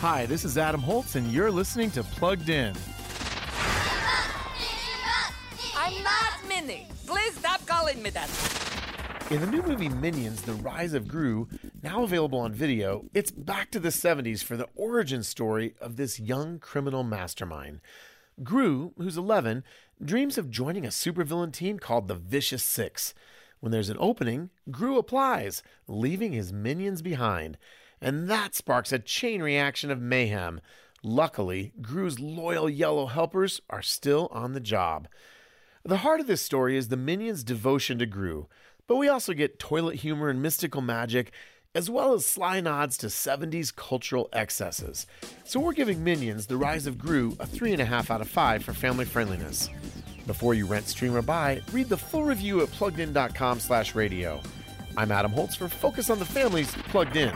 Hi, this is Adam Holz, and you're listening to Plugged In. I'm not Minnie. Please stop calling me that. In the new movie Minions The Rise of Gru, now available on video, it's back to the 70s for the origin story of this young criminal mastermind. Gru, who's 11, dreams of joining a supervillain team called the Vicious Six. When there's an opening, Gru applies, leaving his minions behind. And that sparks a chain reaction of mayhem. Luckily, Gru's loyal yellow helpers are still on the job. The heart of this story is the minions' devotion to Gru, but we also get toilet humor and mystical magic, as well as sly nods to 70s cultural excesses. So we're giving Minions The Rise of Gru a 3.5 out of 5 for family friendliness. Before you rent, stream, or buy, read the full review at pluggedin.com slash radio. I'm Adam Holz for Focus on the Families Plugged In.